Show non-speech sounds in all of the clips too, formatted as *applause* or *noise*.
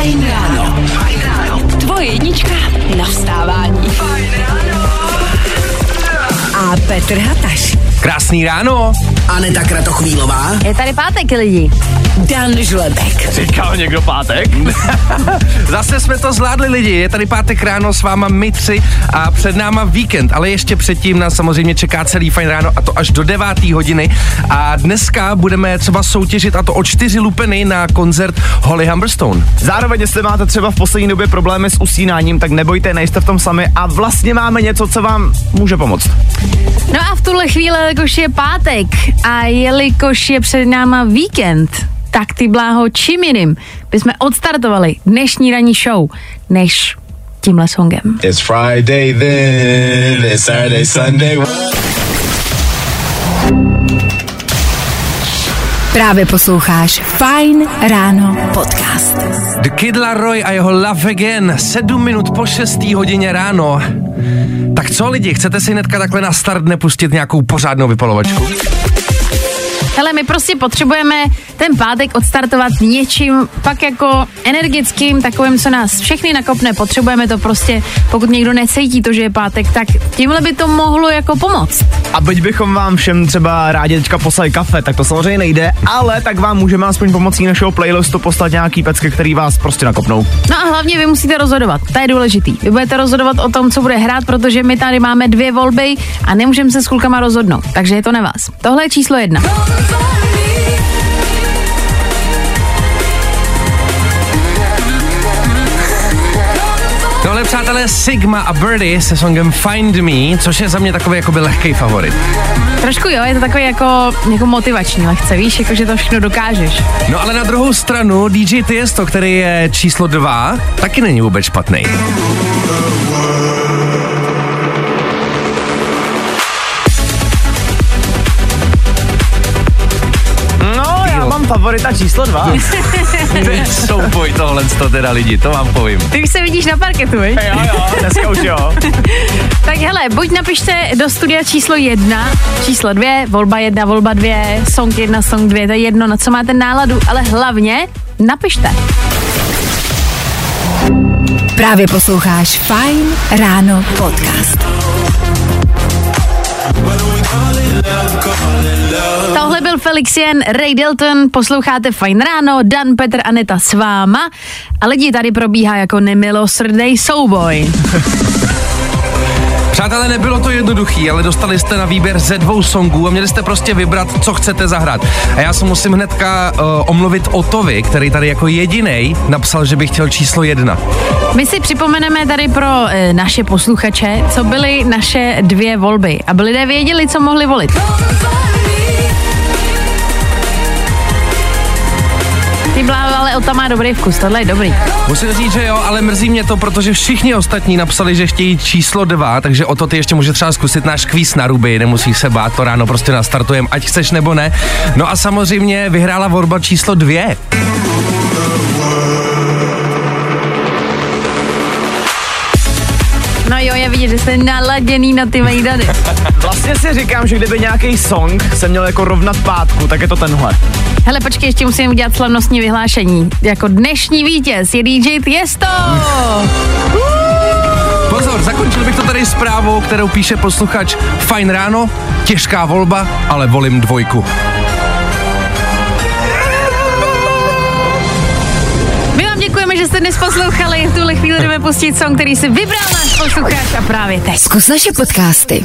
Fajn ráno. Tvoje jednička na vstávání. A Petr Hataš. Krásný ráno. Aneta Kratochvílová. Je tady pátek, lidi. Dan Žlebek. Říkal někdo pátek? *laughs* Zase jsme to zvládli lidi, je tady pátek ráno s váma my tři a před náma víkend, ale ještě předtím nás samozřejmě čeká celý fajn ráno a to až do 9. hodiny a dneska budeme třeba soutěžit a to o čtyři lupeny na koncert Holly Humberstone. Zároveň, jestli máte třeba v poslední době problémy s usínáním, tak nebojte, nejste v tom sami a vlastně máme něco, co vám může pomoct. No a v tuhle chvíli, jakož je pátek a jelikož je před náma víkend, tak ty bláho čím jiným bychom odstartovali dnešní ranní show, než tímhle songem. It's Friday then, it's Saturday, Sunday. Právě posloucháš Fajn ráno podcast. The Kid Laroi a jeho Love Again, 7 minut po 6. hodině ráno. Tak co lidi, chcete si hnedka takhle na start nepustit nějakou pořádnou vypalovačku? Hele, my prostě potřebujeme ten pátek odstartovat něčím pak jako energickým, takovým, co nás všechny nakopne. Potřebujeme to prostě, pokud někdo necítí to, že je pátek, tak tímhle by to mohlo jako pomoct. A byť bychom vám všem třeba rádi teďka poslali kafe, tak to samozřejmě nejde, ale tak vám můžeme aspoň pomocí našeho playlistu poslat nějaký pecky, který vás prostě nakopnou. No a hlavně vy musíte rozhodovat, to je důležitý. Vy budete rozhodovat o tom, co bude hrát, protože my tady máme dvě volby a nemůžeme se s klukama rozhodnout, takže je to na vás. Tohle je číslo jedna. Tohle přátelé Sigma a Birdie se songem Find Me, což je za mě takový jakoby lehký favorit. Trošku jo, je to takový jako, jako motivační lehce, víš, jako že to všechno dokážeš. No ale na druhou stranu DJ Tiesto, který je číslo dva, taky není vůbec špatný. Favorita číslo dva. To je *laughs* souboj tohle to teda lidi, to vám povím. Ty už se vidíš na parketu, viď? jo, jo, dneska už jo. *laughs* Tak hele, buď napište do studia číslo jedna, číslo dvě, volba jedna, volba dvě, song jedna, song dvě, to je jedno, na co máte náladu, ale hlavně napište. Právě posloucháš Fajn ráno podcast. Tohle byl Felixien Ray Dalton, posloucháte Fajn ráno, Dan, Petr, Aneta s váma a lidi tady probíhá jako nemilosrdný souboj. *laughs* Přátelé, nebylo to jednoduchý, ale dostali jste na výběr ze dvou songů a měli jste prostě vybrat, co chcete zahrát. A já se musím hnedka uh, omluvit Otovi, který tady jako jediný napsal, že by chtěl číslo jedna. My si připomeneme tady pro e, naše posluchače, co byly naše dvě volby, aby lidé věděli, co mohli volit. Ty bláho, ale Ota má dobrý vkus, tohle je dobrý. Musím říct, že jo, ale mrzí mě to, protože všichni ostatní napsali, že chtějí číslo dva, takže o to ty ještě může třeba zkusit náš kvíz na ruby, nemusíš se bát, to ráno prostě nastartujem, ať chceš nebo ne. No a samozřejmě vyhrála volba číslo dvě. No jo, je vidět, že jste naladěný na ty mejdany. *laughs* Vlastně si říkám, že kdyby nějaký song se měl jako rovnat pátku, tak je to tenhle. Hele, počkej, ještě musím udělat slavnostní vyhlášení. Jako dnešní vítěz je DJ Tiesto. Pozor, zakončil bych to tady zprávou, kterou píše posluchač Fajn ráno, těžká volba, ale volím dvojku. My vám děkujeme, že jste dnes poslouchali. V tuhle chvíli jdeme pustit song, který si vybral náš posluchač a právě teď. Zkus naše podcasty.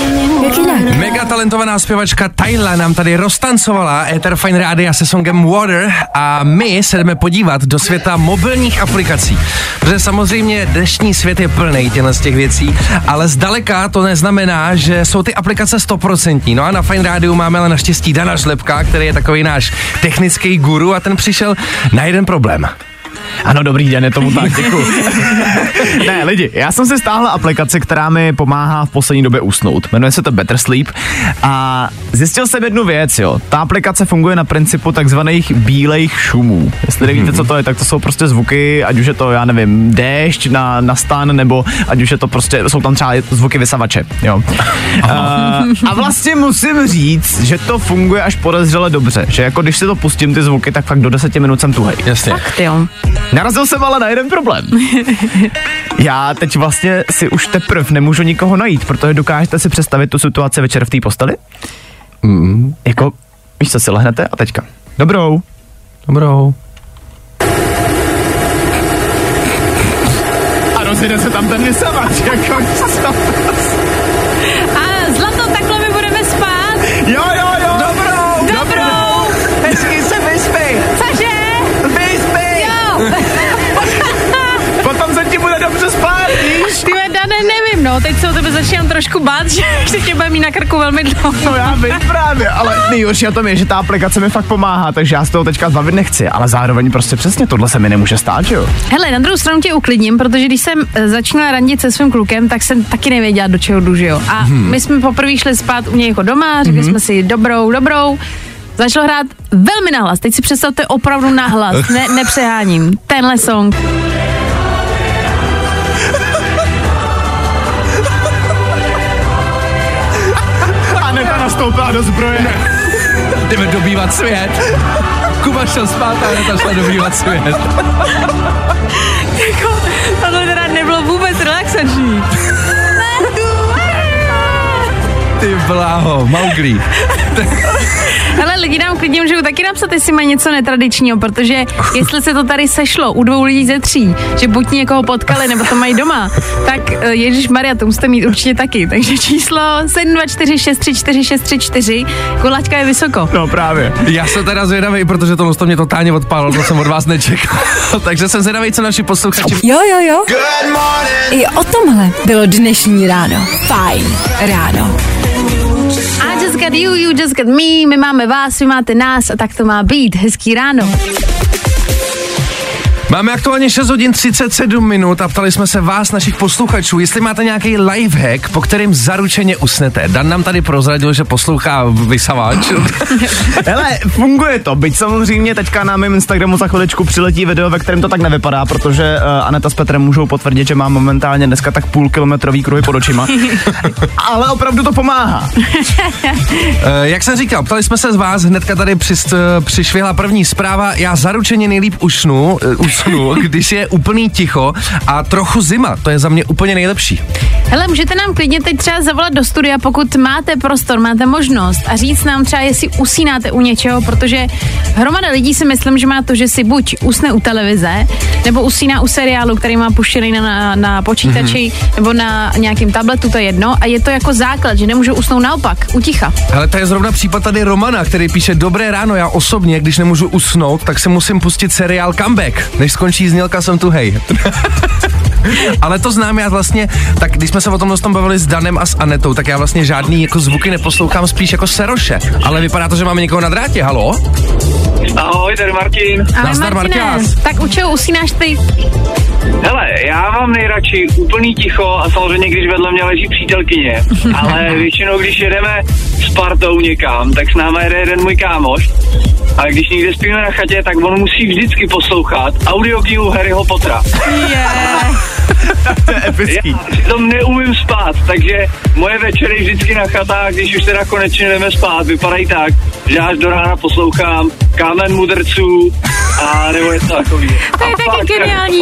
Mega talentovaná zpěvačka Tyla nám tady roztancovala Ether Fine Rádia se songem Water a my se jdeme podívat do světa mobilních aplikací. Protože samozřejmě dnešní svět je plný těchto z těch věcí, ale zdaleka to neznamená, že jsou ty aplikace stoprocentní. No a na Fine Rádiu máme ale naštěstí Dana Žlepka, který je takový náš technický guru a ten přišel na jeden problém. Ano, dobrý den, je tomu tak, *laughs* děkuji. ne, lidi, já jsem si stáhla aplikaci, která mi pomáhá v poslední době usnout. Jmenuje se to Better Sleep a zjistil jsem jednu věc, jo. Ta aplikace funguje na principu takzvaných bílejch šumů. Jestli nevíte, co to je, tak to jsou prostě zvuky, ať už je to, já nevím, déšť na, na stan, nebo ať už je to prostě, jsou tam třeba zvuky vysavače, jo. Uh, a vlastně musím říct, že to funguje až podezřele dobře, že jako když si to pustím ty zvuky, tak fakt do deseti minut jsem tuhej. Jasně. Ty jo. Narazil jsem ale na jeden problém. *laughs* Já teď vlastně si už teprv nemůžu nikoho najít, protože dokážete si představit tu situaci večer v té posteli? Mm. Jako, víš co, si lehnete a teďka. Dobrou. Dobrou. A rozjede se tam ten vysavač, jako co? A Zlato, takhle my budeme spát? Jo, jo, jo. Dobrou. Dobrou. Hezky se vyspí. Cože? Vyspí. Jo. Potom se ti bude dobře spát, víš? Ty Dane, nevím, no, teď se o tebe začínám trošku bát, *laughs* že se tě bude mít na krku velmi dlouho. No já vím právě, ale nejhorší na tom je, že ta aplikace mi fakt pomáhá, takže já z toho teďka zbavit nechci, ale zároveň prostě přesně tohle se mi nemůže stát, že jo? Hele, na druhou stranu tě uklidním, protože když jsem eh, začínala randit se svým klukem, tak jsem taky nevěděla, do čeho jdu, že jo. A hmm. my jsme poprvé šli spát u něj jako doma, řekli hmm. jsme si dobrou, dobrou. Začalo hrát velmi nahlas. Teď si představte opravdu nahlas, ne, nepřeháním. Tenhle song. Nastoupila do zbroje. Jdeme dobývat svět. Kuba šel spát a Aneta šla dobývat svět. Jako, tohle teda nebylo vůbec relaxační. Ty bláho, Mowgli. *laughs* Hele, lidi nám klidně můžou taky napsat, jestli mají něco netradičního, protože *laughs* jestli se to tady sešlo u dvou lidí ze tří, že buď někoho potkali, nebo to mají doma, tak eh, Ježíš Maria, to musíte mít určitě taky. Takže číslo 724634634, kulačka je vysoko. No právě. Já jsem teda zvědavý, protože to to mě totálně odpálilo, to jsem od vás nečekal. *laughs* Takže jsem zvědavý, co naši posluchači Jo, jo, jo. I o tomhle bylo dnešní ráno. Fajn ráno. I just got you, you just got me, my máme vás, vy máte nás a tak to má být. Hezký ráno. Máme aktuálně 6 hodin 37 minut a ptali jsme se vás, našich posluchačů, jestli máte nějaký lifehack, po kterým zaručeně usnete. Dan nám tady prozradil, že poslouchá vysavač. *laughs* Hele, funguje to, byť samozřejmě teďka na mém Instagramu za chviličku přiletí video, ve kterém to tak nevypadá, protože uh, Aneta s Petrem můžou potvrdit, že mám momentálně dneska tak půl kilometrový kruhy pod očima. *laughs* Ale opravdu to pomáhá. *laughs* Eh, Jak jsem říkal, ptali jsme se z vás, hnedka tady přis, eh, přišvihla první zpráva, já zaručeně nejlíp usnu, eh, usnu, když je úplný ticho a trochu zima, to je za mě úplně nejlepší. Hele, můžete nám klidně teď třeba zavolat do studia, pokud máte prostor, máte možnost a říct nám třeba, jestli usínáte u něčeho, protože hromada lidí si myslím, že má to, že si buď usne u televize, nebo usíná u seriálu, který má puštěný na, na, na počítači, mm-hmm. nebo na nějakém tabletu, to je jedno. A je to jako základ, že nemůžu usnout naopak, uticha. Ale to je zrovna případ tady Romana, který píše Dobré ráno, já osobně, když nemůžu usnout, tak si musím pustit seriál Comeback. Než skončí znělka, jsem tu hej. *laughs* Ale to znám já vlastně, tak když jsme se o tom tom bavili s Danem a s Anetou, tak já vlastně žádný jako zvuky neposlouchám, spíš jako seroše. Ale vypadá to, že máme někoho na drátě, halo? Ahoj, tady Martin. Ahoj, Nazdar, Martine. Tak u čeho usínáš ty? Hele, já mám nejradši úplný ticho a samozřejmě, když vedle mě leží přítelkyně, *laughs* ale většinou, když jedeme s partou někam, tak s náma jede jeden můj kámoš, ale když někde spíme na chatě, tak on musí vždycky poslouchat audioknihu Harryho Pottera. Yeah. To je epický. Já přitom neumím spát, takže moje večery vždycky na chatách, když už teda konečně jdeme spát, vypadají tak, že až do rána poslouchám Kámen mudrců a nebo je to takový. To je A taky geniální.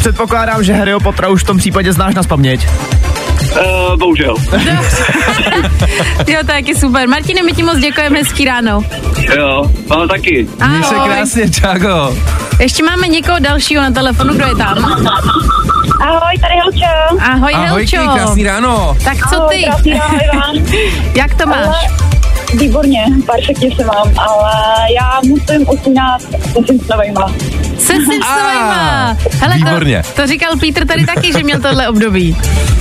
Předpokládám, že Harryho Pottera už v tom případě znáš na spaměť. Uh, bohužel. *laughs* jo, to je taky super. Martine, my ti moc děkujeme, hezký ráno. Jo, ale taky. Měj se Ahoj. krásně, čago. Ještě máme někoho dalšího na telefonu, kdo je tam? Ahoj, tady Helča. Ahoj, Ahojky, Helčo. krásný ráno. Tak co Ahoj, ty? krásný *laughs* Ivan. Jak to máš? Ale výborně, perfektně se mám, ale já musím usínat, musím s novejma. Se Simpsonovýma. Hele, výborně. to, to říkal Peter tady taky, že měl tohle období.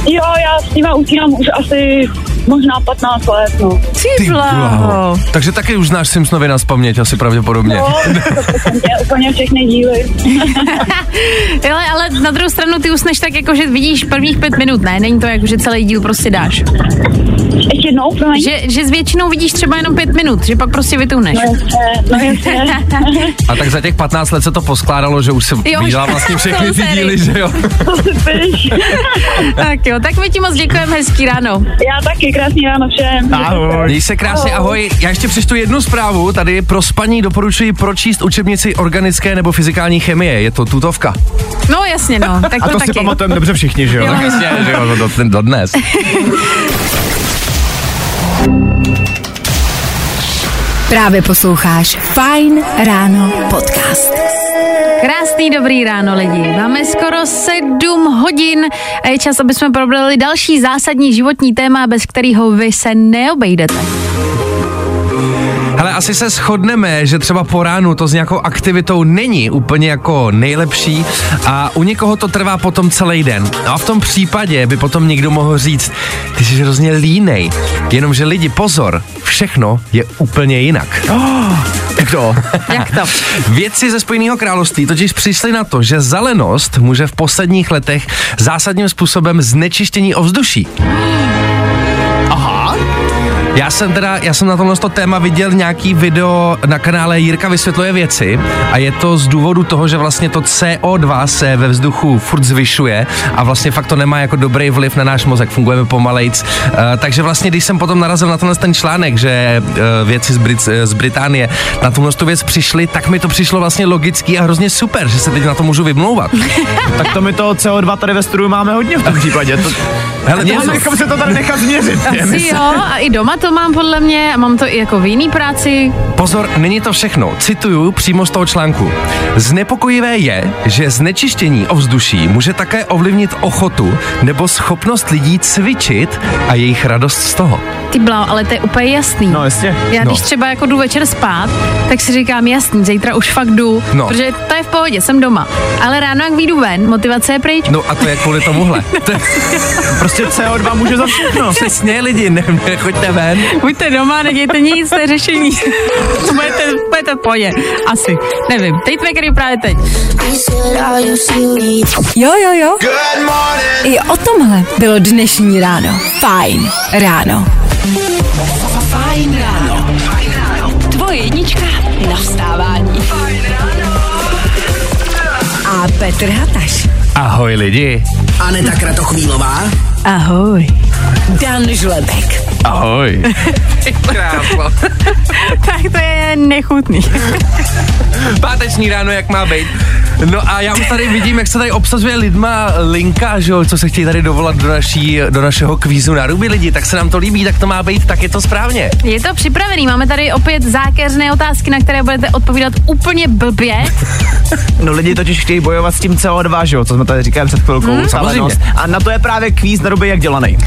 Jo, já s nima usínám už asi možná 15 let, no. Ty bláho. Takže taky už znáš Simpsonovi na paměť asi pravděpodobně. No, to úplně všechny díly. *laughs* Ale, ale na druhou stranu ty usneš tak jako, že vidíš prvních pět minut, ne? Není to jako, že celý díl prostě dáš. Ještě jednou, promiň. Že, že s většinou vidíš třeba jenom pět minut, že pak prostě vytuhneš. No jasně, no jasně. *laughs* A tak za těch 15 let se to poskládalo, že už už viděla vlastně *laughs* všechny ty díly, že jo? *laughs* Tak jo, tak my ti moc děkujeme, hezký ráno. Já taky, krásný ráno všem. Ahoj. Měj se krásně, ahoj. Já ještě přečtu jednu zprávu. Tady pro spaní doporučuji pročíst učebnici organické nebo fyzikální chemie. Je to tutovka. No jasně, no, tak A to, to si pamatujeme dobře všichni, že jo? Jo. Jasně, že jo, to, to, do dnes. Právě posloucháš Fine Ráno podcast. Krásný dobrý ráno lidi. Máme skoro sedm hodin a je čas, aby jsme probrali další zásadní životní téma, bez kterého vy se neobejdete. Hele, asi se shodneme, že třeba po ránu to s nějakou aktivitou není úplně jako nejlepší a u někoho to trvá potom celý den. No a v tom případě by potom někdo mohl říct, ty jsi hrozně línej. Jenomže lidi, pozor, všechno je úplně jinak. *gasps* Jak to? *laughs* Jak to? Vědci ze Spojeného království totiž přišli na to, že zelenost může v posledních letech zásadním způsobem znečištění ovzduší. Já jsem teda, já jsem na tomhle to téma viděl nějaký video na kanále Jirka vysvětluje věci a je to z důvodu toho, že vlastně to CO2 se ve vzduchu furt zvyšuje a vlastně fakt to nemá jako dobrý vliv na náš mozek, fungujeme pomalejc. Uh, takže vlastně, když jsem potom narazil na tenhle ten článek, že uh, věci z, Brit, z Británie na tuhle tu věc přišli, tak mi to přišlo vlastně logický a hrozně super, že se teď na to můžu vymlouvat. *laughs* Tak to my to CO2 tady ve studiu máme hodně v tom případě. To, Hele, Měli to- bychom se to tady nechat změřit. Asi jo, a i doma to mám podle mě a mám to i jako v jiný práci. Pozor, není to všechno. Cituju přímo z toho článku. Znepokojivé je, že znečištění ovzduší může také ovlivnit ochotu nebo schopnost lidí cvičit a jejich radost z toho. Ty bláho, ale to je úplně jasný. No jasně. Já No. když třeba jako jdu večer spát, tak si říkám, jasný, zítra už fakt jdu, No. protože to je v pohodě, jsem doma. Ale ráno, jak vyjdu ven, motivace je pryč. No a to je kvůli tomuhle. To *laughs* je Prostě CO2 může za všechno. přesně lidi, ne, nechoďte ven. Buďte doma, nedějte nic, to je řešení. budete, budete v pohodě. Asi. Nevím. Teď který právě teď. Jo, jo, jo. I o tomhle bylo dnešní ráno. Fajn ráno. Fajn ráno. Tvoje jednička na vstávání. A Petr Hataš. Ahoj lidi. Aneta Kratochvílová. Ahoj. Dan Žlebek. Ahoj. *laughs* Tak to je nechutný. *laughs* Páteční ráno, jak má být. No a já už tady vidím, jak se tady obsazuje lidma linka, že jo, co se chtějí tady dovolat do, naší, do našeho kvízu na ruby lidi, tak se nám to líbí, tak to má být, tak je to správně. Je to připravený, máme tady opět zákeřné otázky, na které budete odpovídat úplně blbě. No lidi totiž chtějí bojovat s tím CO2, že jo, co jsme tady říkali před chvilkou. Hmm, samozřejmě. A na to je právě kvíz na ruby jak dělaný.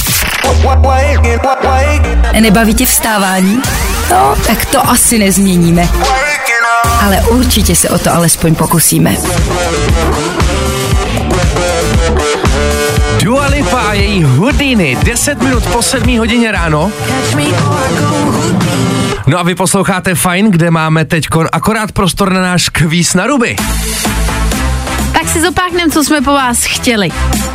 Nebaví tě vstávání? No, tak to asi nezměníme. Ale určitě se o to alespoň pokusíme. Dua Lipa a její Houdini, 10 minut po 7 hodině ráno. No a vy posloucháte Fine, kde máme teď akorát prostor na náš kvíz na ruby. Tak si zopáknem, co jsme po vás chtěli.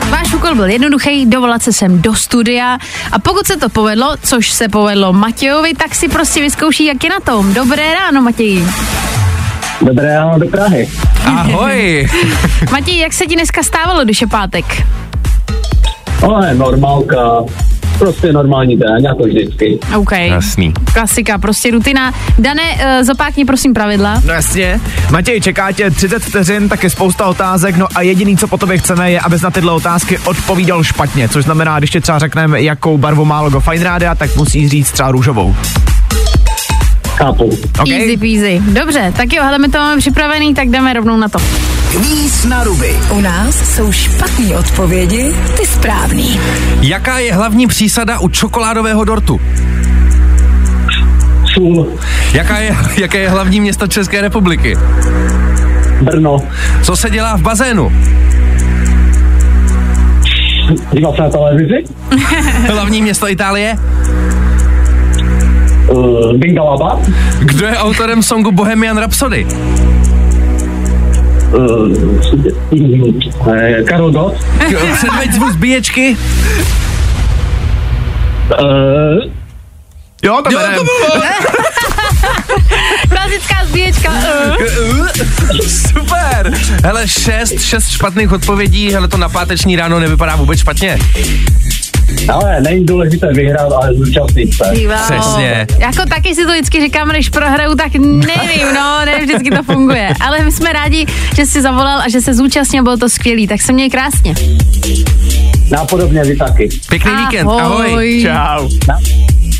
Váš úkol byl jednoduchý, dovolat se sem do studia a pokud se to povedlo, což se povedlo Matějovi, tak si prostě vyzkouší, jak je na tom. Dobré ráno, Matěj. Dobré ráno do Prahy. Ahoj. *laughs* Matěj, jak se ti dneska stávalo, když je pátek? Ale normálka, prostě normální den, jako vždycky. OK. Jasný. Klasika, prostě rutina. Dané, uh, zopákni prosím pravidla. No jasně. Matěj, čeká tě 30 vteřin, taky spousta otázek, no a jediný, co po tobě chceme, je, abys na tyhle otázky odpovídal špatně, což znamená, když ti třeba řekneme, jakou barvu má logo Fine Rádia, tak musíš říct třeba růžovou. Chápu. Okay? Easy peasy. Dobře, tak jo, hele, my to máme připravený, tak jdeme rovnou na to. Kvíz na ruby. U nás jsou špatné odpovědi, ty správný. Jaká je hlavní přísada u čokoládového dortu? Sůl, Jaká je, *laughs* jaké je hlavní město České republiky? Brno. Co se dělá v bazénu? Díval se na televizi? *laughs* Hlavní město Itálie? Uh, Bingalaba. Kdo je autorem songu Bohemian Rhapsody? Uh, eh, Karol Gott. Předveď zvuk zbíječky? Uh, Jo, to Jo, berem. to bylo. *laughs* Klasická zbíječka. Uh. Super! Hele, šest, šest špatných odpovědí, hele, to na páteční ráno nevypadá vůbec špatně. Ale není důležité vyhrát, ale zúčastnit se. Přesně. Jako taky si to vždycky říkám, když prohraju, tak nevím, no, ne vždycky to funguje. Ale my jsme rádi, že jsi zavolal a že se zúčastnil, bylo to skvělý, tak se měj krásně. Nápodobně vy taky. Pěkný víkend, ahoj. Čau.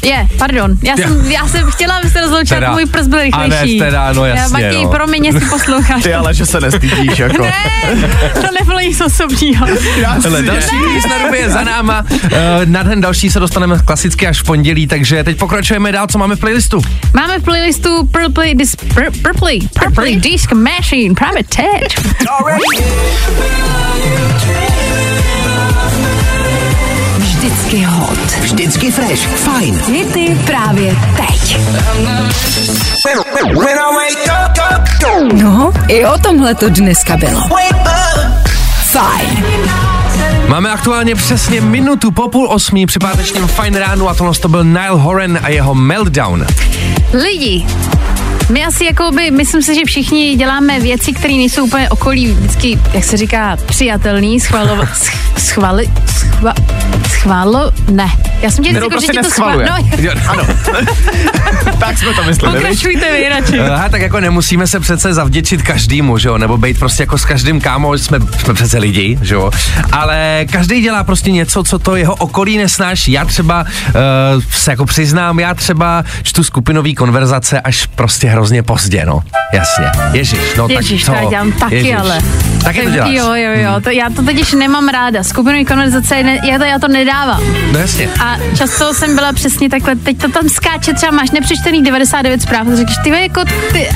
Je, pardon. Já jsem, já jsem chtěla, abyste rozloučila, Teda. můj prst byl rychlejší. A ne, teda, no jasně, Já, Matěj, no. promiň, jestli posloucháš. Ty ale, že se nestydíš, *laughs* jako. Ne, to nebylo nic osobního. Hele, další na je za náma. Uh, na ten další se dostaneme klasicky až v pondělí, takže teď pokračujeme dál, co máme v playlistu. Máme v playlistu Purpley, dis, pur, Purpley, Purpley Disc Machine, Private Touch. Vždycky hot. Vždycky fresh. Fajn. Hity právě teď. No, i o tomhle to dneska bylo. Fajn. Máme aktuálně přesně minutu po půl osmí při pátečním fajn ránu a tohle to byl Nile Horan a jeho Meltdown. Lidi, my asi jakoby, myslím si, že všichni děláme věci, které nejsou úplně okolí vždycky, jak se říká, přijatelný, schvalo, *laughs* sch, schvali, schva, schválo, ne. Já jsem tě že prostě ti to neschvaluje. No, *laughs* Jo, ano. *laughs* tak jsme to mysleli, pokračujte vy radši. Aha, tak jako nemusíme se přece zavděčit každému, že jo, nebo být prostě jako s každým kámo, jsme, jsme přece lidi, že jo, ale každý dělá prostě něco, co to jeho okolí nesnáší. Já třeba uh, se jako přiznám, já třeba čtu skupinový konverzace až prostě hrozně pozdě, no, jasně. Ježíš, no Ježíš, tak to já dělám taky, Ježiš. ale. Taky to děláš? Jo, jo, jo, to, já to totiž nemám ráda. Skupinový konverzace, ne, já, to, já to nedávám. No jasně. A často jsem byla přesně takhle, teď to tam skáče, třeba máš nepřečtený 99 zpráv, a řekneš, ty jako ty, ty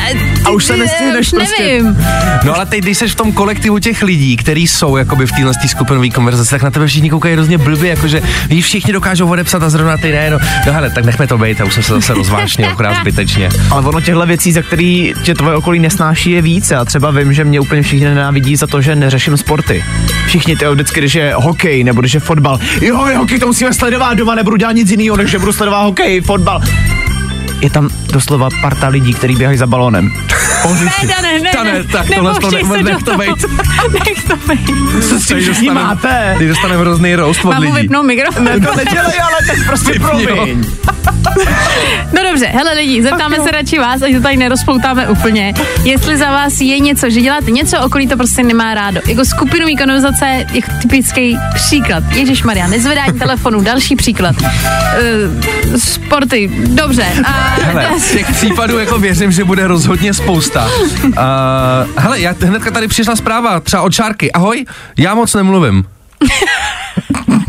A už se ty, nestihneš prostě. nevím. No ale teď, když jsi v tom kolektivu těch lidí, kteří jsou jakoby v téhle skupinové konverzaci, tak na tebe všichni koukají hrozně blbě, jakože víš, všichni dokážou odepsat a zrovna ty ne, no, no hele, tak nechme to být, a už jsem se zase rozvášnil, akorát zbytečně. Ale ono těchto věcí, za který tě tvoje okolí nesnáší, je více. Já třeba vím, že mě úplně všichni nenávidí za to, že neřeším sporty. Všichni ty vždycky, když je hokej nebo když je fotbal. Jo, je hokej, to musíme sledovat doma, nebudu dělat nic jiného, než že budu sledovat hokej, fotbal. Je tam doslova parta lidí, kteří běhají za balónem. Ne, Dane, ne, ne, tak tohle to nech do to bejt. *laughs* Nech to být. Co všichni máte? Teď dostaneme hrozný roast od Mám lidí. vypnout mikrofon. Ne, to *laughs* nedělej, ale tak prostě promiň. *laughs* No dobře, hele lidi, zeptáme se radši vás, ať to tady nerozpoutáme úplně. Jestli za vás je něco, že děláte něco, okolí to prostě nemá rádo. Jako skupinový konverzace, jako typický příklad. Ježíš Maria, nezvedání telefonu, další příklad. Uh, sporty, dobře. A Hele, těch případů jako věřím, že bude rozhodně spousta. Uh, hele, já hnedka tady přišla zpráva, třeba od Šárky. Ahoj, já moc nemluvím. *laughs*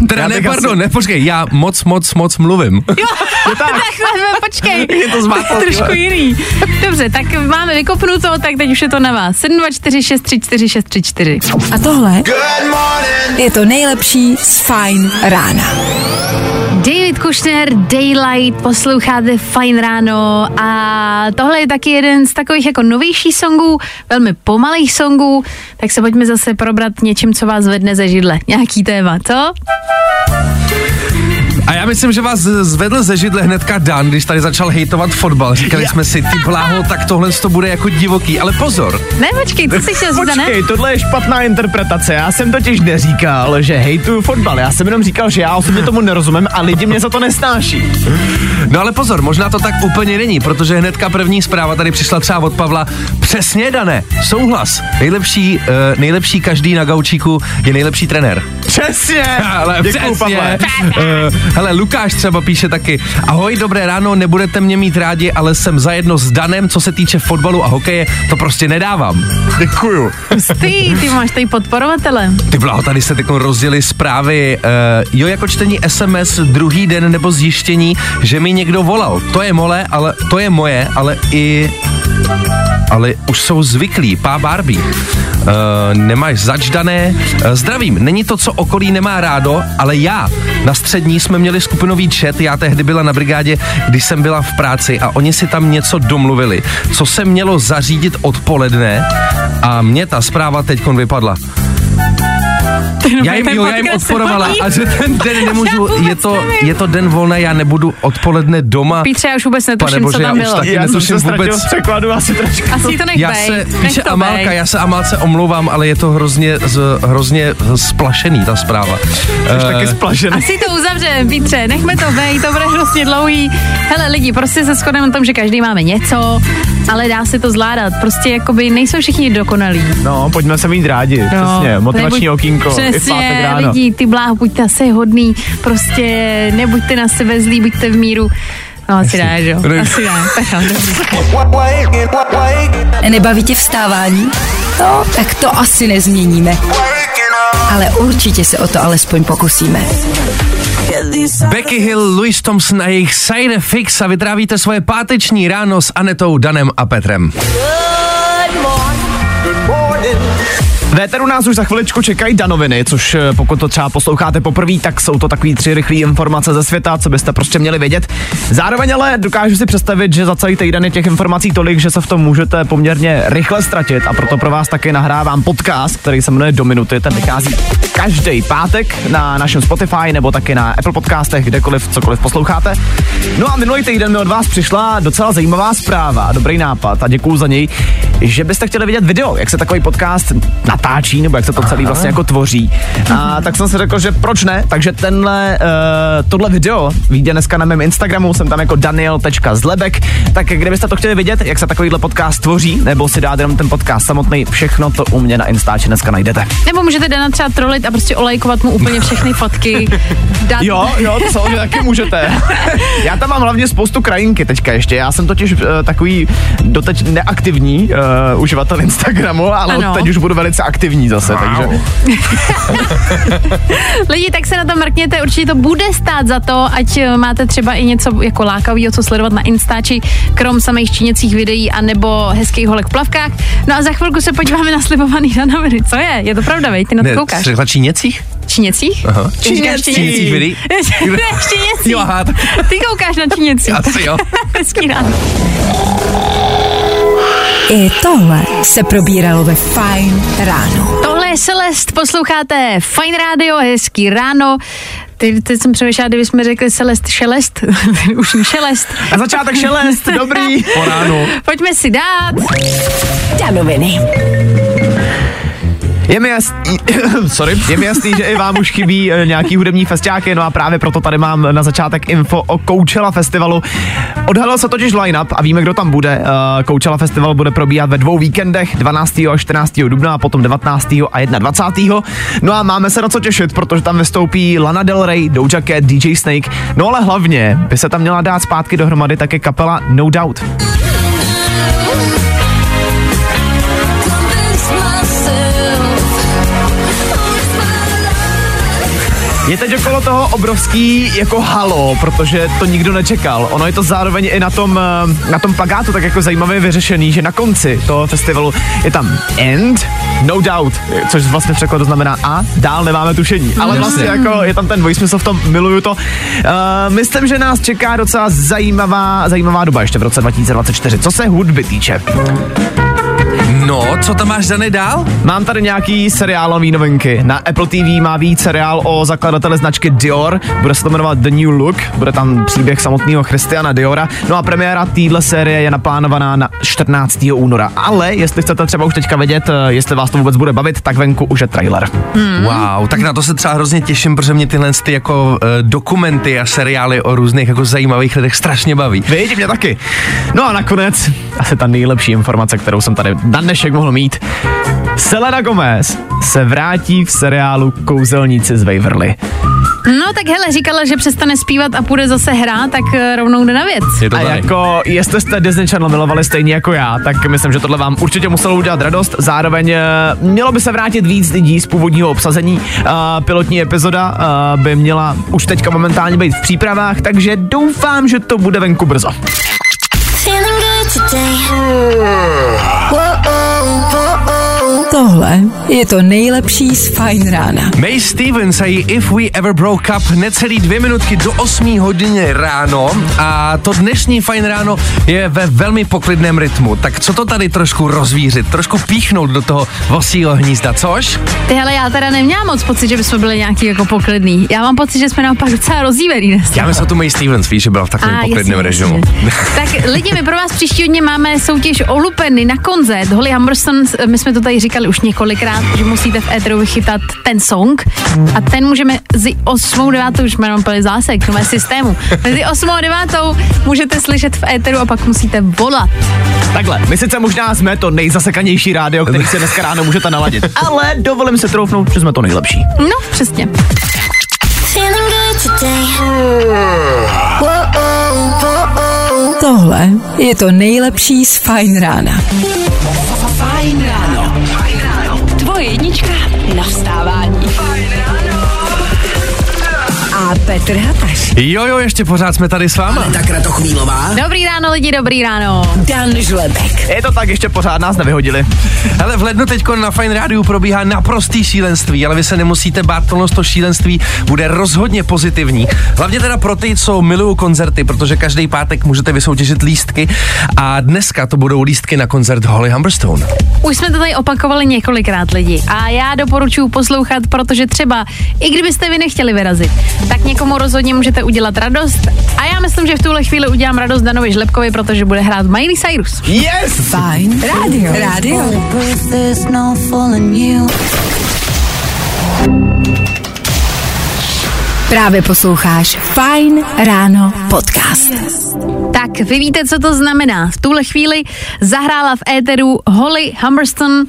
Teda Já ne, pardon, asi- ne, počkej, já moc, moc, moc mluvím. Jo, *laughs* *laughs* takhle, počkej. Je to zmátlo, Trošku jiný. Dobře, tak máme vykopnuto, tak teď už je to na vás. 724634634. A tohle je to nejlepší z Fajn rána. David Kushner, Daylight, posloucháte Fine Ráno a tohle je taky jeden z takových jako novějších songů, velmi pomalých songů, tak se pojďme zase probrat něčím, co vás vedne ze židle. Nějaký téma, co? A já myslím, že vás zvedl ze židle hnedka Dan, když tady začal hejtovat fotbal. Říkali jsme si, ty bláho, tak tohle to bude jako divoký. Ale pozor, Ne, počkej, co jsi chtěl říct, ne? Počkej, tohle je špatná interpretace. Já jsem totiž neříkal, že hejtuju fotbal. Já jsem jenom říkal, že já osobně tomu nerozumím a lidi mě za to nesnáší. No ale pozor, možná to tak úplně není, protože hnedka první zpráva tady přišla třeba od Pavla. Přesně, Dané, souhlas. Nejlepší, uh, nejlepší každý na gaučíku je nejlepší trenér. Přesně! *laughs* Ale Děkuju, přesně. Pavle. Uh, hele, Lukáš třeba píše taky. Ahoj, dobré ráno, nebudete mě mít rádi, ale jsem zajedno s Danem, co se týče fotbalu a hokeje, to prostě nedávám. Děkuju. Ty, ty máš tady podporovatele. Ty blaho, tady se teď rozdělily zprávy, uh, jo, jako čtení SMS druhý den nebo zjištění, že mi někdo volal. To je mole, ale to je moje, ale i ale už jsou zvyklí. Pá Barbie. Uh, nemáš začdané. Uh, zdravím, není to, co okolí nemá rádo, ale já. Na střední jsme měli skupinový chat, já tehdy byla na brigádě, když jsem byla v práci a oni si tam něco domluvili, co se mělo zařídit odpoledne a mě ta zpráva teď vypadla. Já jim, jo, já jim odporovala a že ten den nemůžu, je to, je to den volné, já nebudu odpoledne doma. Pítře, já už vůbec netuším, Pane bože, co tam já už bylo. taky Já jsem netuším se vůbec. v překladu asi trošku. Asi to nech Já bej, se, nech píše to Amálka, bej. já se Amálce omlouvám, ale je to hrozně, z, hrozně splašený, ta zpráva. Jsi taky splašený. Asi to uzavře, Pítře, nechme to bej, to bude hrozně dlouhý. Hele lidi, prostě se shodneme na tom, že každý máme něco, ale dá se to zvládat. Prostě jakoby nejsou všichni dokonalí. No, pojďme se mít rádi, No, přesně, motivační nebuď- okýnko, pátek Přesně, ráno. lidi, ty bláho, buďte asi hodný, prostě nebuďte na sebe zlí, buďte v míru. No, asi ne, že jo? Asi ne, tak jo, dobrý. Nebaví tě vstávání? No, tak to asi nezměníme. Ale určitě se o to alespoň pokusíme. Becky Hill, Louis Thompson a jejich Side Fix a vytrávíte svoje páteční ráno s Anetou, Danem a Petrem. Véteru nás už za chviličku čekají danoviny, což eh, pokud to třeba posloucháte poprvé, tak jsou to takový tři rychlé informace ze světa, co byste prostě měli vědět. Zároveň ale dokážu si představit, že za celý týden je těch informací tolik, že se v tom můžete poměrně rychle ztratit a proto pro vás taky nahrávám podcast, který se jmenuje Do minuty. Ten vychází každý pátek na našem Spotify nebo taky na Apple podcastech, kdekoliv, cokoliv posloucháte. No a minulý týden mi od vás přišla docela zajímavá zpráva, dobrý nápad a děkuju za něj, že byste chtěli vidět video, jak se takový podcast natáčí, nebo jak se to celý vlastně jako tvoří. A tak jsem si řekl, že proč ne, takže tenhle, uh, tohle video vyjde dneska na mém Instagramu, jsem tam jako daniel.zlebek, tak kdybyste to chtěli vidět, jak se takovýhle podcast tvoří, nebo si dát jenom ten podcast samotný, všechno to u mě na Instači dneska najdete. Nebo můžete Dana třeba trolit a prostě olejkovat mu úplně všechny fotky. *laughs* Dát... Jo, jo, to samozřejmě taky můžete. Já tam mám hlavně spoustu krajinky teďka ještě. Já jsem totiž uh, takový doteď neaktivní uh, uživatel Instagramu, ale Ano. od teď už budu velice aktivní zase, takže *laughs* Lidi, tak se na to mrkněte, určitě to bude stát za to, ať eh, máte třeba i něco jako lákavého, co sledovat na Instači, krom samých činěcích videí a nebo hezkých holek v plavkách. No a za chvilku se podíváme na slibovaný danoviny. Co je? Je to pravda, veď? Ty na to Ne, koukáš. řekla číněcích? Činěcích? Aha. Ty říkáš Činěcích videí? *laughs* ne, činěcích. Jo, aha, tak- Ty koukáš na činěcích. Asi jo. *laughs* Hezký ráno. I tohle se probíralo ve Fine ráno. Tohle je Celest, posloucháte Fine Radio, hezký ráno. Teď, teď jsem přemýšlela, kdyby jsme řekli Celest Šelest, *laughs* už šelest. na začátek šelest, dobrý. *laughs* Po ránu. Pojďme si dát. Danoviny. Je mi jasný, *coughs* sorry, *coughs* je mi jasný, že i vám už chybí eh, nějaký hudební festiáky, no a právě proto tady mám na začátek info o Coachella festivalu. Odhalil se totiž line-up a víme, kdo tam bude. Eh, Coachella festival bude probíhat ve dvou víkendech, 12. a 14. dubna a potom 19. a 21. No a máme se na co těšit, protože tam vystoupí Lana Del Rey, Doja Cat, DJ Snake, no ale hlavně by se tam měla dát zpátky dohromady také kapela No Doubt. Je teď okolo toho obrovský jako halo, protože to nikdo nečekal. Ono je to zároveň i na tom, eh, na tom plagátu tak jako zajímavě vyřešený, že na konci toho festivalu je tam end, no doubt, což vlastně v překladu znamená a dál nemáme tušení. Ale vlastně jako je tam ten dvojsmysl v tom, miluju to. Uh, myslím, že nás čeká docela zajímavá, zajímavá doba ještě v roce 2024, co se hudby týče. No, co tam máš daný dál? Mám tady nějaký seriálový novinky. Na Apple TV má víc seriál o zakladateli značky Dior. Bude se to jmenovat The New Look. Bude tam příběh samotného Christiana Diora. No a premiéra téhle série je naplánovaná na 14. února. Ale jestli chcete třeba už teďka vědět, eh, jestli vás to vůbec bude bavit, tak venku už je trailer. Hmm. Wow, tak na to se třeba hrozně těším, protože mě tyhle ty jako uh, dokumenty a seriály o různých jako zajímavých lidech strašně baví. Víš, mě taky. No a nakonec, asi ta nejlepší informace, kterou jsem tady na dnešek mohl mít. Selena Gomez se vrátí v seriálu Kouzelníci z Waverly. No tak hele, říkala, že přestane zpívat a půjde zase hrát, tak eh, rovnou jde na věc. Je to A tady. jako, jestli jste Disney Channel milovali stejně jako já, tak myslím, že tohle vám určitě muselo udělat radost. Zároveň eh, mělo by se vrátit víc lidí z původního obsazení. Uh, pilotní epizoda uh, by měla už teďka momentálně být v přípravách, takže doufám, že to bude venku brzo. Feeling good Tohle je to nejlepší z Fine Rána. May Stevens a její If We Ever Broke Up necelý dvě minutky do 8 hodiny ráno a to dnešní fajn ráno je ve velmi poklidném rytmu. Tak co to tady trošku rozvířit, trošku píchnout do toho vosího hnízda, což? Ty hele, já teda neměla moc pocit, že bychom byli nějaký jako poklidný. Já mám pocit, že jsme naopak docela rozjívený dnes. Já myslím, tu May Stevens, víš, že byla v takovém A, poklidném jasně, režimu. tak lidi, my pro vás příští dně máme soutěž o lupeny na koncert. Holly Humberson, my jsme to tady říkali už několikrát, že musíte v éteru vychytat ten song a ten můžeme z 8. 9. už mám plný zásek, nové systému. Mezi 8. a 9. můžete slyšet v éteru a pak musíte volat. Takhle, my sice možná jsme to nejzasekanější rádio, který se dneska ráno můžete naladit, ale dovolím se troufnout, že jsme to nejlepší. No, přesně. Tohle je to nejlepší z Fine Rána. Fajn ráno. Jednička na vstávání. A Petr Hataš. Jo, jo, ještě pořád jsme tady s váma. Tak Kratochvílová. Dobrý ráno lidi, dobrý ráno. Dan Žlebek. Je to tak, ještě pořád nás nevyhodili. Hele, v lednu teď na Fine Rádiu probíhá naprostý šílenství, ale vy se nemusíte bát, tohle to šílenství bude rozhodně pozitivní. Hlavně teda pro ty, co milují koncerty, protože každý pátek můžete vysoutěžit lístky a dneska to budou lístky na koncert Holly Humberstone. Už jsme to tady opakovali několikrát lidi a já doporučuji poslouchat, protože třeba, i kdybyste vy nechtěli vyrazit, tak někomu rozhodně můžete udělat radost a já myslím, že v tuhle chvíli udělám radost Danovi Žlepkovi, protože bude hrát Miley Cyrus. Yes! Fine Radio. Radio. Právě posloucháš Fine Ráno podcast. Tak, vy víte, co to znamená. V tuhle chvíli zahrála v éteru Holly Humberston.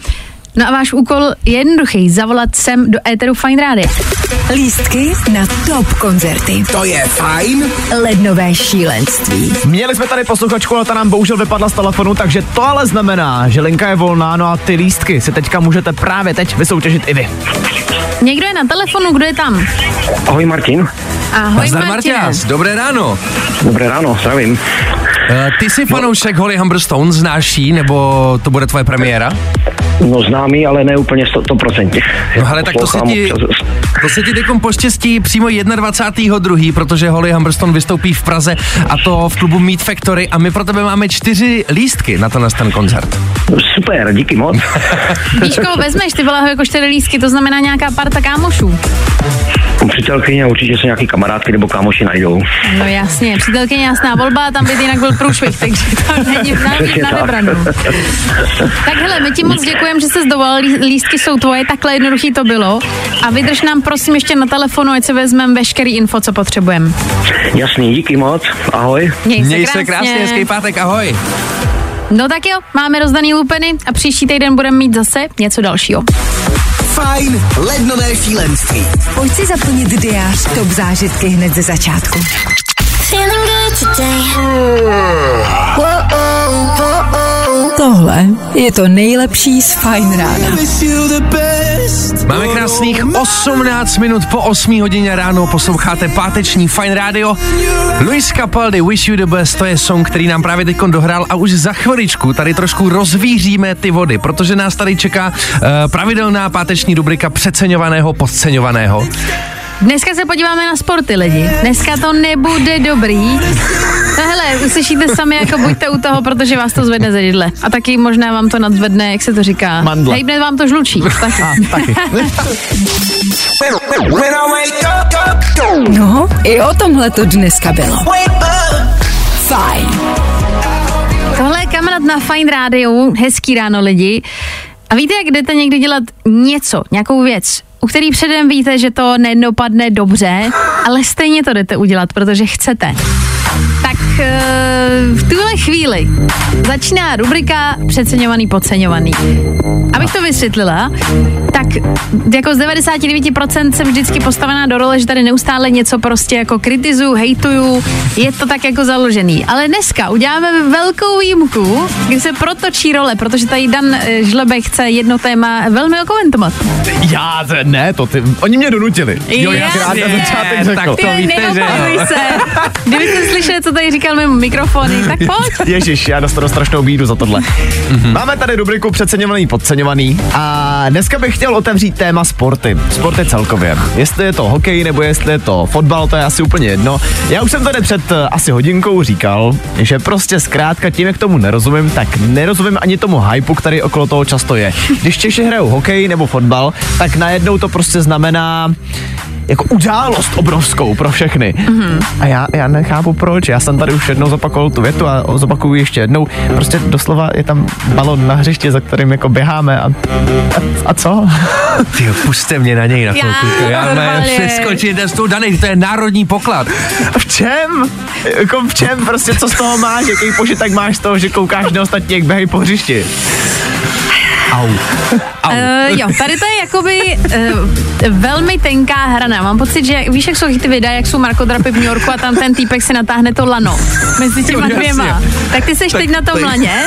No a váš úkol je jednoduchý, zavolat sem do éteru Fine Radio. Lístky na top koncerty. To je fajn. Lednové šílenství. Měli jsme tady posluchačku, ale ta nám bohužel vypadla z telefonu, takže to ale znamená, že linka je volná, no a ty lístky si teďka můžete právě teď vysoutěžit i vy. Někdo je na telefonu, kdo je tam? Ahoj Martin. Ahoj Zdar Martine. Marťas, dobré ráno. Dobré ráno, zdravím. Eh, Ty jsi fanoušek Holly Humberstone, znáš jí, nebo to bude tvoje premiéra? No známý, ale ne úplně 100%. No hele, tak to se ti, to se ti teďkom poštěstí přímo 21.2., protože Holly Humberstone vystoupí v Praze a to v klubu Meat Factory a my pro tebe máme čtyři lístky na ten, ten koncert. Super, díky moc. *laughs* Víš, koho vezmeš? Ty vole jako čtyři lístky, to znamená nějaká parta kámošů. Přítelkyně určitě se nějaký kamarádky nebo kámoši najdou. No jasně, přítelkyně jasná volba, tam by jinak byl průšvih, takže tam není na, na tak. vybranou. Tak hele, my ti moc děkujeme, *laughs* že jsi dovolil, lí- lístky jsou tvoje, takhle jednoduchý to bylo. A vydrž nám prosím ještě na telefonu, ať si vezmeme veškerý info, co potřebujeme. Jasný, díky moc. Ahoj. Měj se Měj krásně. se krásně, hezký pátek, ahoj. No tak jo, máme rozdaný lupeny a příští týden budeme mít zase něco dalšího. Fajn lednové šílenství. Pojď si zaplnit diář top zážitky hned ze začátku. Tohle je to nejlepší z Fine Rána. Máme krásných 18 minut po 8 hodině ráno, posloucháte páteční Fine Radio. Luis Capaldi, Wish You The Best, to je song, který nám právě teď dohrál a už za chviličku tady trošku rozvíříme ty vody, protože nás tady čeká uh, pravidelná páteční rubrika přeceňovaného, podceňovaného. Dneska se podíváme na sporty lidi. Dneska to nebude dobrý. No hele, uslyšíte sami, jako buďte u toho, protože vás to zvedne ze židle. A taky možná vám to nadzvedne, jak se to říká. Mandle. Hejbne vám to žlučí. *laughs* Taky. Taky. No, i o tomhle to dneska bylo. Fajn. Tohle je kamarád na Fine Radio. Hezký ráno lidi. A víte, jak jdete někdy dělat něco, nějakou věc, u který předem víte, že to nedopadne dobře, ale stejně to jdete udělat, protože chcete. Tak eh, chvíli začíná rubrika přeceňovaný, podceňovaný. Abych to vysvětlila, tak jako z 99% jsem vždycky postavená do role, že tady neustále něco prostě jako kritizuju, hejtuju, je to tak jako založený. Ale dneska uděláme velkou výjimku, kdy se protočí role, protože tady Dan eh, Žlebek chce jedno téma velmi okomentovat. Já to- ne, to ty, oni mě donutili. Jo, jak rád na začátek řekl. tak to víte, že jo. se. Kdybyste slyšeli co tady říkal mimo mikrofony, tak *laughs* pojď. Ježíš, já dostanu strašnou bídu za tohle. Mm-hmm. Máme tady rubriku Přeceňovaný, podceňovaný a dneska bych chtěl otevřít téma sporty. Sporty celkově. Jestli je to hokej nebo jestli je to fotbal, to je asi úplně jedno. Já už jsem tady před eh, asi hodinkou říkal, že prostě zkrátka tím, jak tomu nerozumím, tak nerozumím ani tomu hypu, který okolo toho často je. Když Češi hrajou hokej nebo fotbal, tak najednou to prostě znamená jako událost obrovskou pro všechny. Mm-hmm. A já, já nechápu proč. Já jsem tady už jednou zopakoval tu větu a zopakuju ještě jednou. Prostě doslova je tam balon na hřišti, za kterým jako běháme a, a, a co? *laughs* Ty puste mě na něj na Já, chvilku. Já mám normálně. přeskočit s tou danej, to je národní poklad. V čem? Jako v čem? Prostě co z toho máš? Jaký požitek máš z toho, že koukáš na ostatní, jak běhají po hřišti? Au. Au. Uh, jo, tady to je jakoby uh, velmi tenká hrana. Mám pocit, že víš, jak jsou ty videa, jak jsou markodrapy v New Yorku a tam ten týpek si natáhne to lano mezi těma dvěma. Tak ty seš Tak teď na tom laně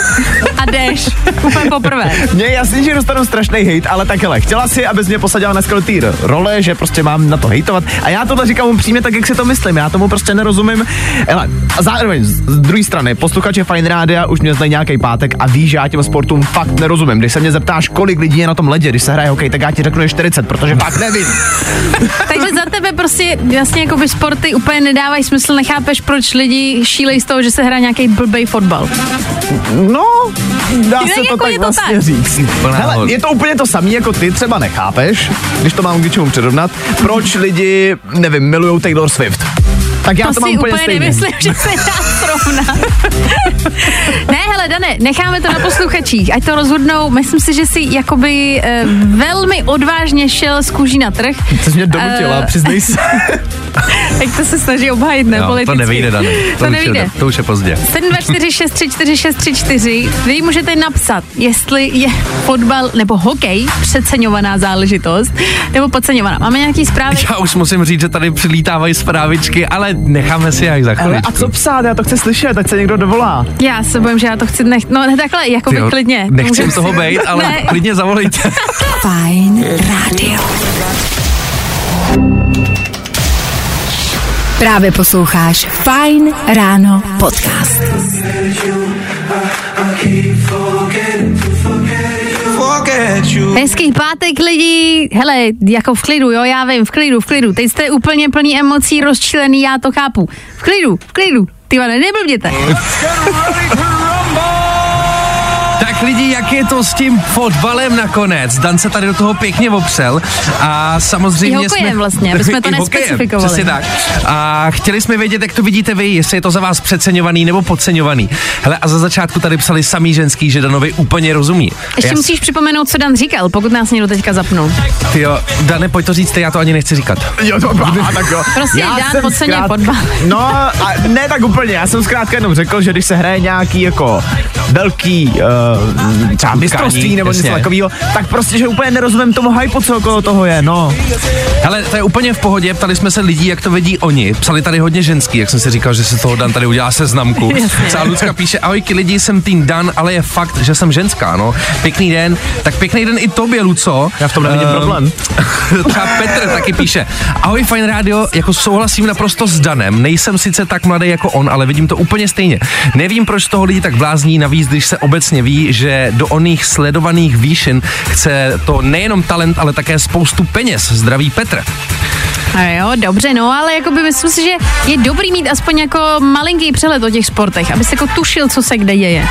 a jdeš úplně poprvé. Mně je jasný, že dostanu strašný hate, ale tak hele, chtěla si, abys mě posadila na skvělý role, že prostě mám na to hejtovat. A já tohle říkám upřímně tak, jak si to myslím. Já tomu prostě nerozumím. Hele, a zároveň z z druhé strany, posluchače Fine Rádia už mě znají nějaký pátek a ví, že já těm sportům fakt nerozumím. Když se mě zeptáš, kolik lidí je na tom ledě, když se hraje hokej, tak já ti řeknu je 40, protože fakt nevím. *laughs* Takže za tebe prostě vlastně jakoby sporty úplně nedávají smysl, nechápeš, proč lidi šílejí z toho, že se hraje nějaký blbej fotbal. No, dá Tak se to jako tak je to vlastně tak. říct. Hele, je to úplně to samé, jako ty třeba nechápeš, když to mám k něčemu přirovnat, proč lidi, nevím, milují Taylor Swift. Tak já to, to, mám si úplně, úplně stejný. nemyslím, že se dá srovnat. *laughs* ne, hele, Dane, necháme to na posluchačích, ať to rozhodnou. Myslím si, že si jakoby eh, velmi odvážně šel z kůží na trh. Jsi mě donutila, Eh, přiznej se. *laughs* Jak to se snaží obhajit, ne? Jo, to politicky. nevyjde, Dane. To, už je- nevyjde. to už je pozdě. 724634634. Vy můžete napsat, jestli je fotbal nebo hokej přeceňovaná záležitost nebo podceňovaná. Máme nějaký zprávy? Já už musím říct, že tady přilítávají zprávičky, ale necháme si je až za Ale chviličku. a co psát, já to chci slyšet, tak se někdo dovolá. Já se bojím, že já to chci nech... No takhle, jako by Tyjo, klidně. Nechcem Můžem toho být, ale Ne. klidně zavolejte. *laughs* Fajn rádio. Právě posloucháš Fajn ráno podcast. Hezký pátek lidi, hele, jako v klidu, jo, já vím, v klidu, v klidu. Teď jste úplně plný emocí, rozčilený, já to chápu. V klidu, v klidu. Ty vole, neblbněte. Tak lidi, jak je to s tím fotbalem nakonec? Dan se tady do toho pěkně opřel a samozřejmě I hokejem jsme... vlastně, aby jsme to *laughs* hokejem, nespecifikovali. Přesně tak. A chtěli jsme vědět, jak to vidíte vy, jestli je to za vás přeceňovaný nebo podceňovaný. Hele, a za začátku tady psali samý ženský, že Danovi úplně rozumí. Ještě Já- musíš připomenout, co Dan říkal, pokud nás někdo teďka zapnul. Ty jo, Dane, pojď to říct, ty, já to ani nechci říkat. Jo, to a tak jo. *laughs* Prostě Já Dan podceňuje fotbal. No, a ne tak úplně, já jsem zkrátka jenom řekl, že když se hraje nějaký jako velký uh, třeba mistrovství nebo něco takového, tak prostě, že úplně nerozumím tomu hypu, co okolo toho je, no. Hele, to je úplně v pohodě, ptali jsme se lidí, jak to vidí oni. Psali tady hodně ženský, jak jsem si říkal, že se toho Dan tady udělá seznamku. *laughs* Třeba Lucka píše, ahojky lidi, jsem tým Dan, ale je fakt, že jsem ženská, no. Pěkný den, tak pěkný den i tobě, Luco. Já v tom nevidím Ehm, problém. *laughs* Třeba Petr taky píše, ahoj Fine Radio, jako souhlasím naprosto s Danem, nejsem sice tak mladý jako on, ale vidím to úplně stejně. Nevím, proč toho lidi tak blázní, navíc, když se obecně ví, že do oných sledovaných výšin chce to nejenom talent, ale také spoustu peněz. Zdraví Petr. A jo, dobře, no, ale jako by myslím si, že je dobrý mít aspoň jako malinký přehled o těch sportech, aby se jako tušil, co se kde děje.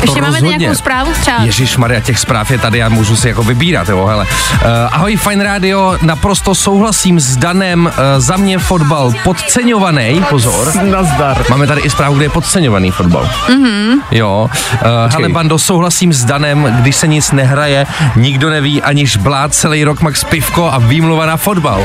Ještě máme rozhodně. nějakou zprávu třeba? Ježíš Maria, těch zpráv je tady, já můžu si jako vybírat, jo, hele. Uh, ahoj, Fine Radio, naprosto souhlasím s Danem, uh, za mě fotbal podceňovaný, pozor. Nazdar. Máme tady i zprávu, kde je podceňovaný fotbal. Mhm. Jo, uh, hele Bando, souhlasím s Danem, když se nic nehraje, nikdo neví, aniž blát celý rok Max Pivko a výmluva na fotbal.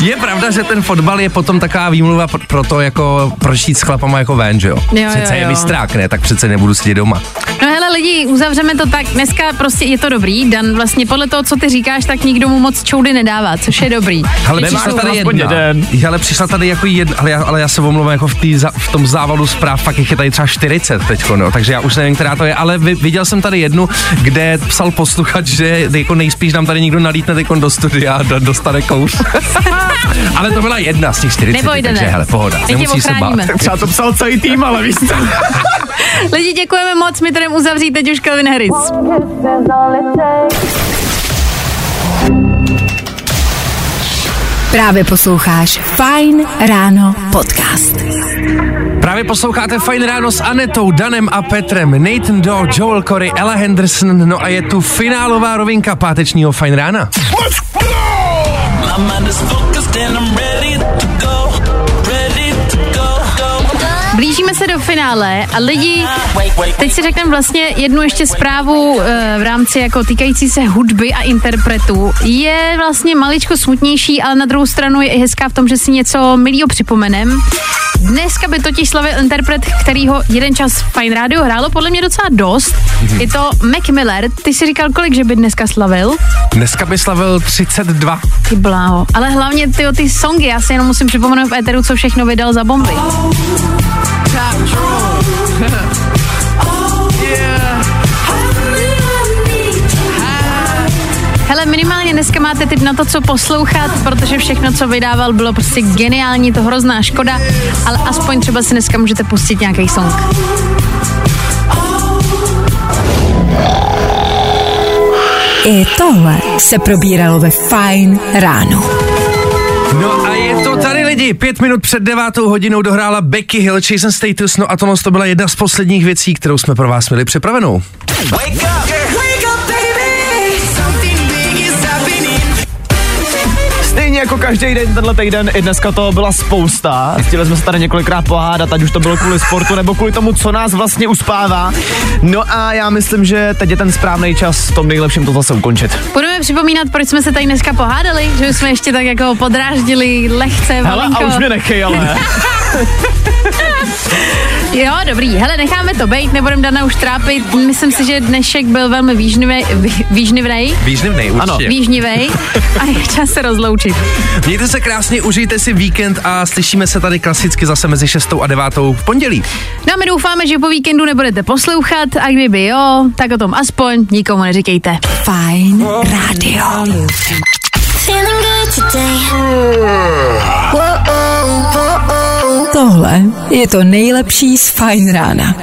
je pravda, že ten fotbal je potom taková výmluva pro, to, jako proč jít s chlapama jako ven, že jo? Jo, Přece jo, je jo. mistrák, ne? tak přece nebudu sedět doma. No hele lidi, uzavřeme to tak, dneska prostě je to dobrý, Dan vlastně podle toho, co ty říkáš, tak nikdo mu moc čoudy nedává, což je dobrý. Ale Větší přišla tady jedna. jeden. Ale přišla tady jako jedna, ale já, ale já se omlouvám jako v, tý, za, v tom závalu zpráv, fakt jich je tady třeba 40 teď, no, takže já už nevím, která to je, ale vy, viděl jsem tady jednu, kde psal posluchač, že jako nejspíš nám tady někdo nalítne teď do studia a do- dostane kouř. *laughs* ale to byla jedna z těch 40, Nebojte, takže ne. hele, pohoda, My tě nemusíš se bát. třeba to psal celý tým, ale víš co? *laughs* Lidi, děkujeme moc, my jdeme uzavřít teď už Calvin Harris. Právě posloucháš Fine Ráno podcast. Právě posloucháte Fajn ráno s Anetou, Danem a Petrem, Nathan Doe, Joel Corey, Ella Henderson, no a je tu finálová rovinka pátečního Fajn rána. Blížíme se do finále a lidi, teď si řekneme vlastně jednu ještě zprávu eh, v rámci jako týkající se hudby a interpretů. Je vlastně maličko smutnější, ale na druhou stranu je i hezká v tom, že si něco milýho připomenem. Dneska by totiž slavil interpret, kterýho jeden čas Fine Radio hrálo podle mě docela dost. Je to Mac Miller. Ty si říkal, kolik, že by dneska slavil? Dneska by slavil 32. Ty bláho. Ale hlavně ty, ty songy, já si jenom musím připomenout v éteru, co všechno vydal za bomby. *laughs* Hele, minimálně dneska máte tip na to, co poslouchat, protože všechno, co vydával, bylo prostě geniální, to hrozná škoda, ale aspoň třeba si dneska můžete pustit nějaký song. I tohle se probíralo ve Fine ráno. No a je to tady lidi, pět minut před devátou hodinou dohrála Becky Hill Chase Status, no a tohle to byla jedna z posledních věcí, kterou jsme pro vás měli připravenou. Stejně jako každý den tenhle týden, i dneska to byla spousta. Chtěli jsme se tady několikrát pohádat, ať už to bylo kvůli sportu nebo kvůli tomu, co nás vlastně uspává. No a já myslím, že teď je ten správný čas v tom nejlepším to zase ukončit. Budeme připomínat, proč jsme se tady dneska pohádali, že jsme ještě tak jako podráždili lehce, Hele, a už mě nechej, ale. *laughs* Jo, dobrý. Hele, necháme to bejt, nebudeme Dana už trápit. Myslím si, že dnešek byl velmi výžnivý, vý- výžnivnej, Výžnivnej, určitě. Ano. výžnivej *laughs* a je čas se rozloučit. Mějte se krásně, užijte si víkend a slyšíme se tady klasicky zase mezi 6 a 9 v pondělí. No a my doufáme, že po víkendu nebudete poslouchat a kdyby jo, tak o tom aspoň nikomu neříkejte. Fine rádio. Tohle je to nejlepší z Fine rána.